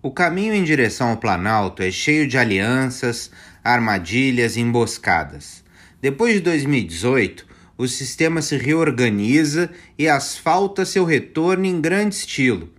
O caminho em direção ao Planalto é cheio de alianças, armadilhas e emboscadas. Depois de 2018, o sistema se reorganiza e asfalta seu retorno em grande estilo.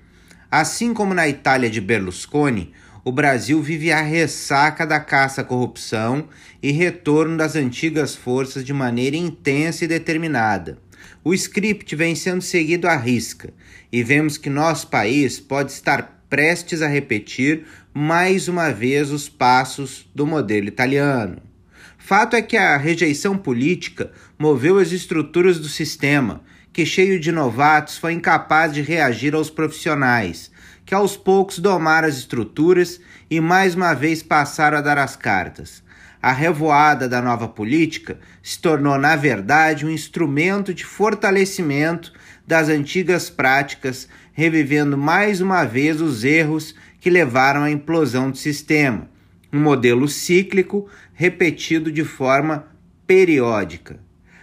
Assim como na Itália de Berlusconi, o Brasil vive a ressaca da caça à corrupção e retorno das antigas forças de maneira intensa e determinada. O script vem sendo seguido à risca e vemos que nosso país pode estar prestes a repetir mais uma vez os passos do modelo italiano. Fato é que a rejeição política moveu as estruturas do sistema, que, cheio de novatos, foi incapaz de reagir aos profissionais, que aos poucos domaram as estruturas e mais uma vez passaram a dar as cartas. A revoada da nova política se tornou, na verdade, um instrumento de fortalecimento das antigas práticas, revivendo mais uma vez os erros que levaram à implosão do sistema. Um modelo cíclico repetido de forma periódica.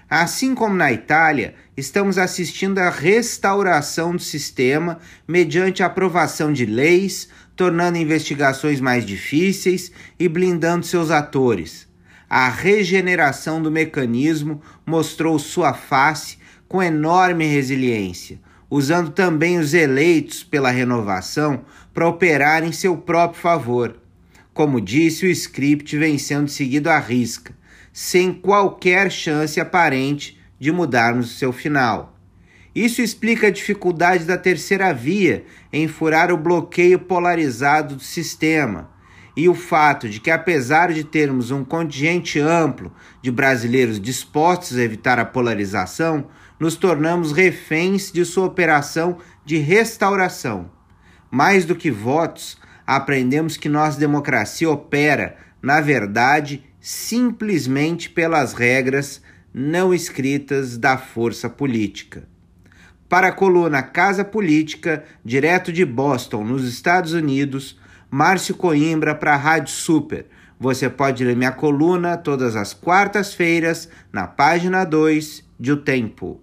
Assim como na Itália, estamos assistindo à restauração do sistema mediante a aprovação de leis, tornando investigações mais difíceis e blindando seus atores. A regeneração do mecanismo mostrou sua face com enorme resiliência, usando também os eleitos pela renovação para operar em seu próprio favor. Como disse, o script vem sendo seguido à risca, sem qualquer chance aparente de mudarmos seu final. Isso explica a dificuldade da terceira via em furar o bloqueio polarizado do sistema e o fato de que, apesar de termos um contingente amplo de brasileiros dispostos a evitar a polarização, nos tornamos reféns de sua operação de restauração. Mais do que votos, aprendemos que nossa democracia opera, na verdade, simplesmente pelas regras não escritas da força política. Para a coluna Casa Política, direto de Boston, nos Estados Unidos, Márcio Coimbra para a Rádio Super. Você pode ler minha coluna todas as quartas-feiras na página 2 de O Tempo.